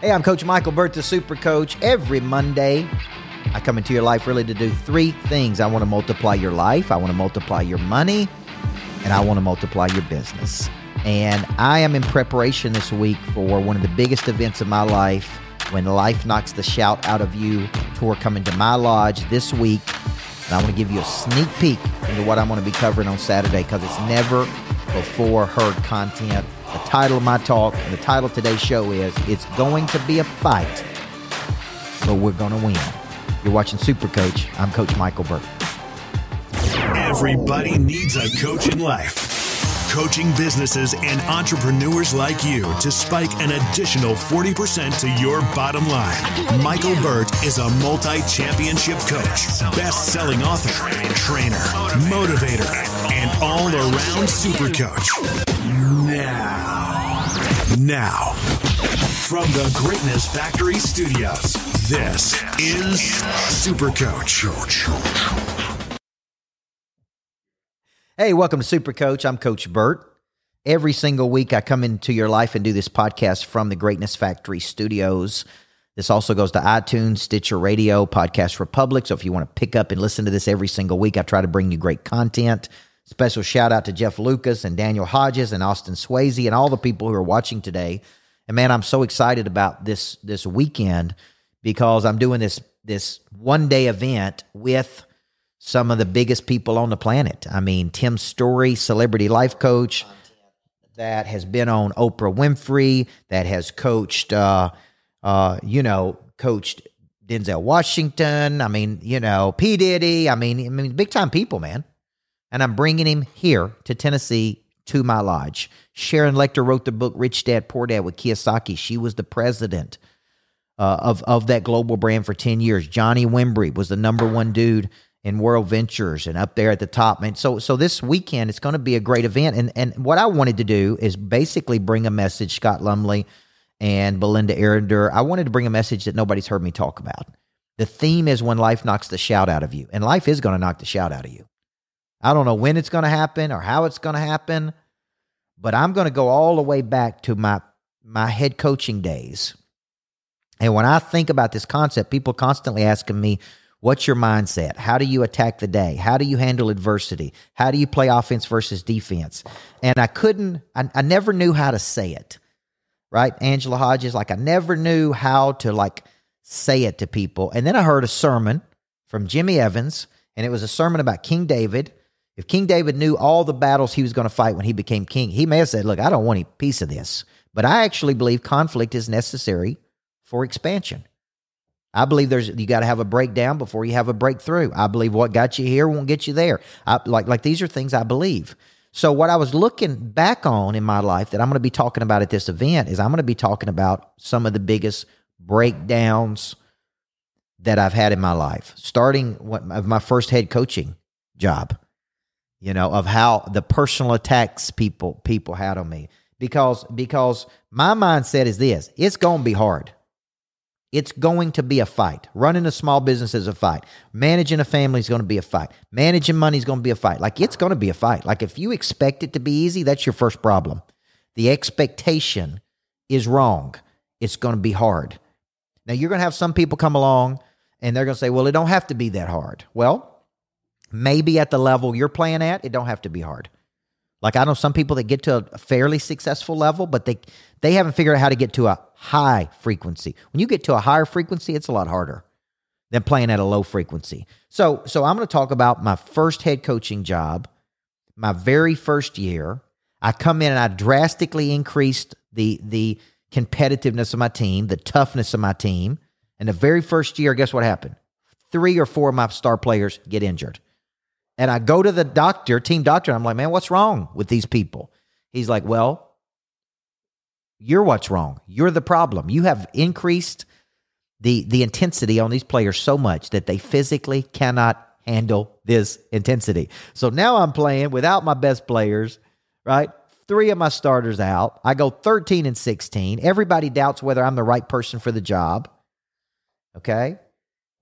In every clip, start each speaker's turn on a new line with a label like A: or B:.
A: Hey, I'm Coach Michael Burt, the Super Coach. Every Monday, I come into your life really to do three things. I want to multiply your life, I want to multiply your money, and I want to multiply your business. And I am in preparation this week for one of the biggest events of my life when life knocks the shout out of you tour coming to my lodge this week. And I want to give you a sneak peek into what I'm going to be covering on Saturday because it's never before heard content. The title of my talk and the title of today's show is It's Going to Be a Fight, but We're Going to Win. You're watching Super Coach. I'm Coach Michael Burt.
B: Everybody needs a coach in life. Coaching businesses and entrepreneurs like you to spike an additional 40% to your bottom line. Michael Burt is a multi championship coach, best selling author, trainer, motivator, and all around super coach. Now, now, from the Greatness Factory Studios, this is Super Coach.
A: Hey, welcome to Super Coach. I'm Coach Burt. Every single week, I come into your life and do this podcast from the Greatness Factory Studios. This also goes to iTunes, Stitcher Radio, Podcast Republic. So if you want to pick up and listen to this every single week, I try to bring you great content. Special shout out to Jeff Lucas and Daniel Hodges and Austin Swayze and all the people who are watching today. And man, I'm so excited about this this weekend because I'm doing this this one day event with some of the biggest people on the planet. I mean, Tim Storey, celebrity life coach, that has been on Oprah Winfrey, that has coached, uh, uh, you know, coached Denzel Washington. I mean, you know, P Diddy. I mean, I mean, big time people, man. And I'm bringing him here to Tennessee to my lodge. Sharon Lechter wrote the book Rich Dad Poor Dad with Kiyosaki. She was the president uh, of of that global brand for ten years. Johnny Wimbrey was the number one dude in World Ventures and up there at the top. And so so this weekend it's going to be a great event. And and what I wanted to do is basically bring a message, Scott Lumley and Belinda Arender. I wanted to bring a message that nobody's heard me talk about. The theme is when life knocks the shout out of you. And life is going to knock the shout out of you. I don't know when it's going to happen or how it's going to happen, but I'm going to go all the way back to my my head coaching days. And when I think about this concept, people constantly asking me, What's your mindset? How do you attack the day? How do you handle adversity? How do you play offense versus defense? And I couldn't, I, I never knew how to say it, right? Angela Hodges, like I never knew how to like say it to people. And then I heard a sermon from Jimmy Evans, and it was a sermon about King David. If King David knew all the battles he was going to fight when he became king, he may have said, Look, I don't want any piece of this. But I actually believe conflict is necessary for expansion. I believe there's you got to have a breakdown before you have a breakthrough. I believe what got you here won't get you there. I, like like these are things I believe. So what I was looking back on in my life that I'm going to be talking about at this event is I'm going to be talking about some of the biggest breakdowns that I've had in my life, starting of my first head coaching job. You know of how the personal attacks people people had on me because because my mindset is this: it's going to be hard. It's going to be a fight. Running a small business is a fight. Managing a family is going to be a fight. Managing money is going to be a fight. Like it's going to be a fight. Like if you expect it to be easy, that's your first problem. The expectation is wrong. It's going to be hard. Now you're going to have some people come along and they're going to say, "Well, it don't have to be that hard." Well, maybe at the level you're playing at, it don't have to be hard. Like I know some people that get to a fairly successful level, but they they haven't figured out how to get to a high frequency. When you get to a higher frequency, it's a lot harder than playing at a low frequency. So so I'm going to talk about my first head coaching job, my very first year. I come in and I drastically increased the the competitiveness of my team, the toughness of my team. And the very first year, guess what happened? Three or four of my star players get injured. And I go to the doctor, team doctor, and I'm like, man, what's wrong with these people? He's like, well, you're what's wrong. You're the problem. You have increased the the intensity on these players so much that they physically cannot handle this intensity. So now I'm playing without my best players, right? Three of my starters out. I go 13 and 16. Everybody doubts whether I'm the right person for the job. Okay?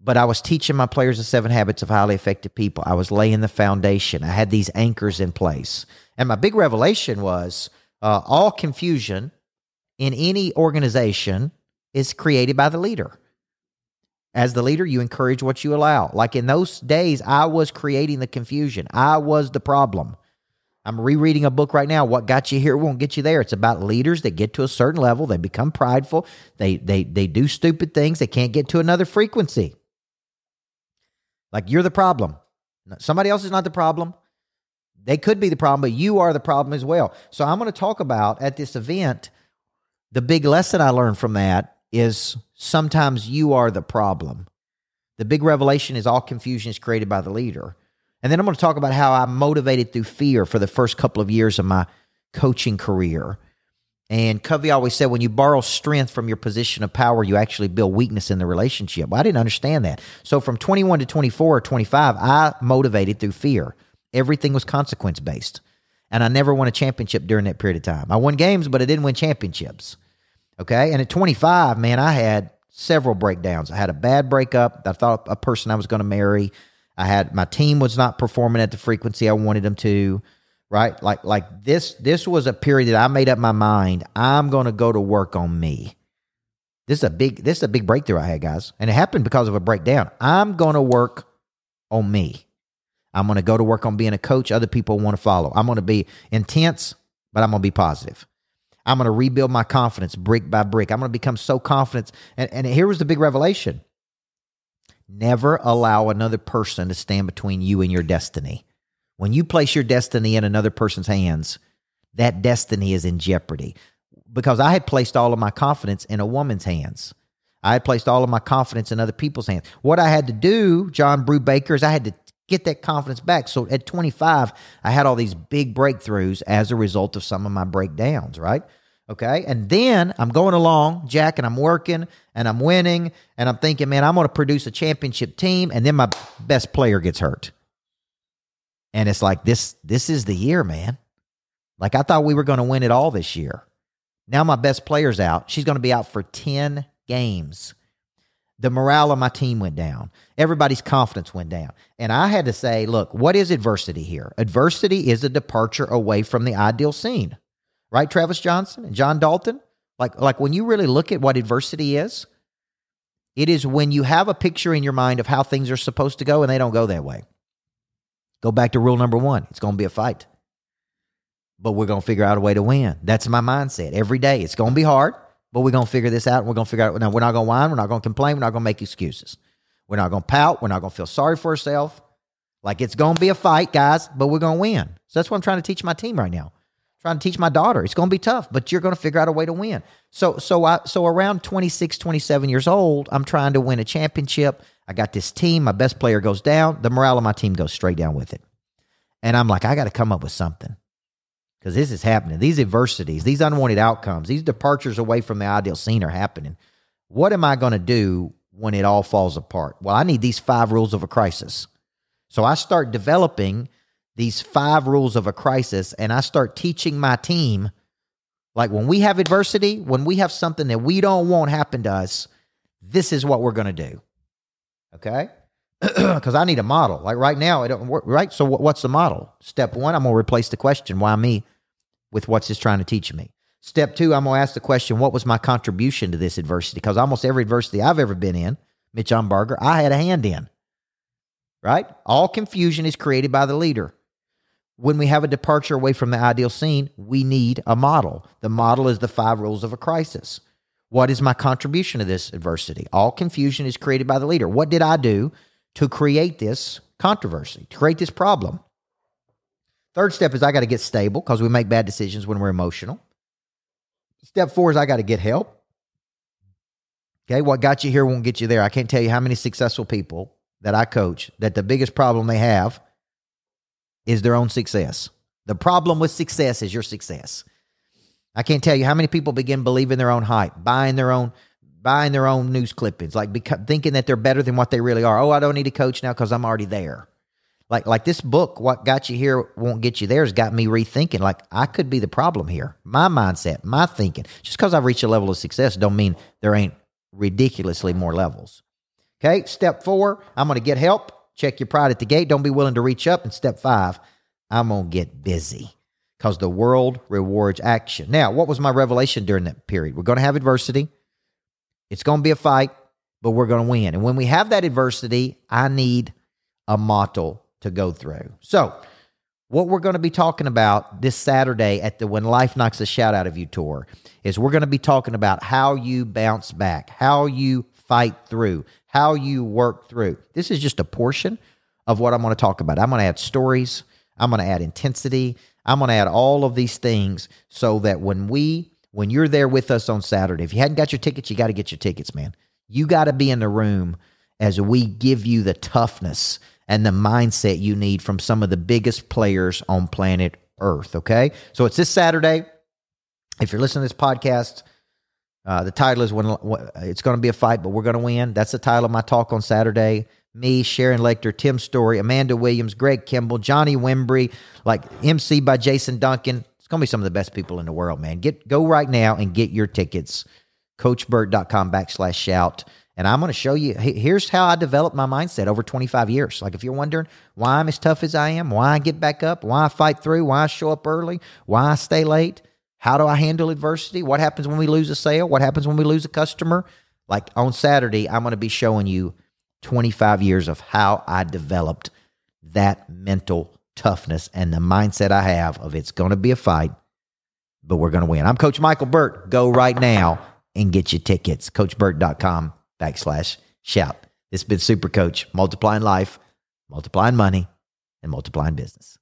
A: But I was teaching my players the seven habits of highly effective people. I was laying the foundation. I had these anchors in place. And my big revelation was uh, all confusion in any organization is created by the leader. As the leader, you encourage what you allow. Like in those days, I was creating the confusion. I was the problem. I'm rereading a book right now. What got you here won't get you there. It's about leaders that get to a certain level, they become prideful, they they they do stupid things, they can't get to another frequency. Like you're the problem. Somebody else is not the problem. They could be the problem, but you are the problem as well. So I'm going to talk about at this event the big lesson I learned from that is sometimes you are the problem. The big revelation is all confusion is created by the leader. And then I'm going to talk about how I motivated through fear for the first couple of years of my coaching career. And Covey always said, when you borrow strength from your position of power, you actually build weakness in the relationship. Well, I didn't understand that. So from 21 to 24 or 25, I motivated through fear. Everything was consequence based. And I never won a championship during that period of time. I won games, but I didn't win championships. Okay. And at 25, man, I had several breakdowns. I had a bad breakup. I thought a person I was going to marry. I had my team was not performing at the frequency I wanted them to. Right. Like, like this, this was a period that I made up my mind. I'm going to go to work on me. This is a big, this is a big breakthrough I had, guys. And it happened because of a breakdown. I'm going to work on me. I'm going to go to work on being a coach other people want to follow. I'm going to be intense, but I'm going to be positive. I'm going to rebuild my confidence brick by brick. I'm going to become so confident. And, and here was the big revelation never allow another person to stand between you and your destiny. When you place your destiny in another person's hands, that destiny is in jeopardy. Because I had placed all of my confidence in a woman's hands. I had placed all of my confidence in other people's hands. What I had to do, John Brubaker, is I had to get that confidence back. So at 25, I had all these big breakthroughs as a result of some of my breakdowns, right? Okay. And then I'm going along, Jack, and I'm working and I'm winning. And I'm thinking, man, I'm going to produce a championship team. And then my best player gets hurt. And it's like, this, this is the year, man. Like I thought we were going to win it all this year. Now my best player's out. She's going to be out for 10 games the morale of my team went down. Everybody's confidence went down. And I had to say, look, what is adversity here? Adversity is a departure away from the ideal scene. Right, Travis Johnson and John Dalton? Like like when you really look at what adversity is, it is when you have a picture in your mind of how things are supposed to go and they don't go that way. Go back to rule number 1. It's going to be a fight. But we're going to figure out a way to win. That's my mindset. Every day it's going to be hard but we're going to figure this out. And we're going to figure out. Now, we're not going to whine. We're not going to complain. We're not going to make excuses. We're not going to pout. We're not going to feel sorry for ourselves. Like it's going to be a fight, guys, but we're going to win. So that's what I'm trying to teach my team right now. Trying to teach my daughter. It's going to be tough, but you're going to figure out a way to win. So, so I, so around 26, 27 years old, I'm trying to win a championship. I got this team. My best player goes down. The morale of my team goes straight down with it. And I'm like, I got to come up with something because this is happening. These adversities, these unwanted outcomes, these departures away from the ideal scene are happening. What am I going to do when it all falls apart? Well, I need these five rules of a crisis. So I start developing these five rules of a crisis and I start teaching my team like when we have adversity, when we have something that we don't want happen to us, this is what we're going to do. Okay? because I need a model. Like right now, it don't work. Right. So what's the model? Step one, I'm gonna replace the question, why me, with what's this trying to teach me. Step two, I'm gonna ask the question, what was my contribution to this adversity? Because almost every adversity I've ever been in, Mitch Umberger, I had a hand in. Right. All confusion is created by the leader. When we have a departure away from the ideal scene, we need a model. The model is the five rules of a crisis. What is my contribution to this adversity? All confusion is created by the leader. What did I do to create this controversy, to create this problem. Third step is I got to get stable because we make bad decisions when we're emotional. Step four is I got to get help. Okay, what got you here won't get you there. I can't tell you how many successful people that I coach that the biggest problem they have is their own success. The problem with success is your success. I can't tell you how many people begin believing their own hype, buying their own buying their own news clippings, like beca- thinking that they're better than what they really are. Oh, I don't need a coach now because I'm already there. Like like this book, what got you here won't get you there, has got me rethinking. Like I could be the problem here. My mindset, my thinking. Just because I've reached a level of success, don't mean there ain't ridiculously more levels. Okay, step four, I'm going to get help. Check your pride at the gate. Don't be willing to reach up. And step five, I'm going to get busy because the world rewards action. Now, what was my revelation during that period? We're going to have adversity. It's going to be a fight, but we're going to win. And when we have that adversity, I need a motto to go through. So, what we're going to be talking about this Saturday at the When Life Knocks a Shout Out of You tour is we're going to be talking about how you bounce back, how you fight through, how you work through. This is just a portion of what I'm going to talk about. I'm going to add stories, I'm going to add intensity, I'm going to add all of these things so that when we when you're there with us on Saturday, if you hadn't got your tickets, you got to get your tickets, man. You got to be in the room as we give you the toughness and the mindset you need from some of the biggest players on planet Earth. Okay. So it's this Saturday. If you're listening to this podcast, uh, the title is when it's going to be a fight, but we're going to win. That's the title of my talk on Saturday. Me, Sharon Lechter, Tim Storey, Amanda Williams, Greg Kimball, Johnny Wimbrey, like MC by Jason Duncan. It's going to be some of the best people in the world, man. Get go right now and get your tickets. CoachBurt.com backslash shout. And I'm going to show you here's how I developed my mindset over 25 years. Like, if you're wondering why I'm as tough as I am, why I get back up, why I fight through, why I show up early, why I stay late, how do I handle adversity, what happens when we lose a sale, what happens when we lose a customer. Like on Saturday, I'm going to be showing you 25 years of how I developed that mental toughness and the mindset I have of it's going to be a fight, but we're going to win. I'm Coach Michael Burt. Go right now and get your tickets. CoachBurt.com backslash shout. Has been Super Coach, multiplying life, multiplying money, and multiplying business.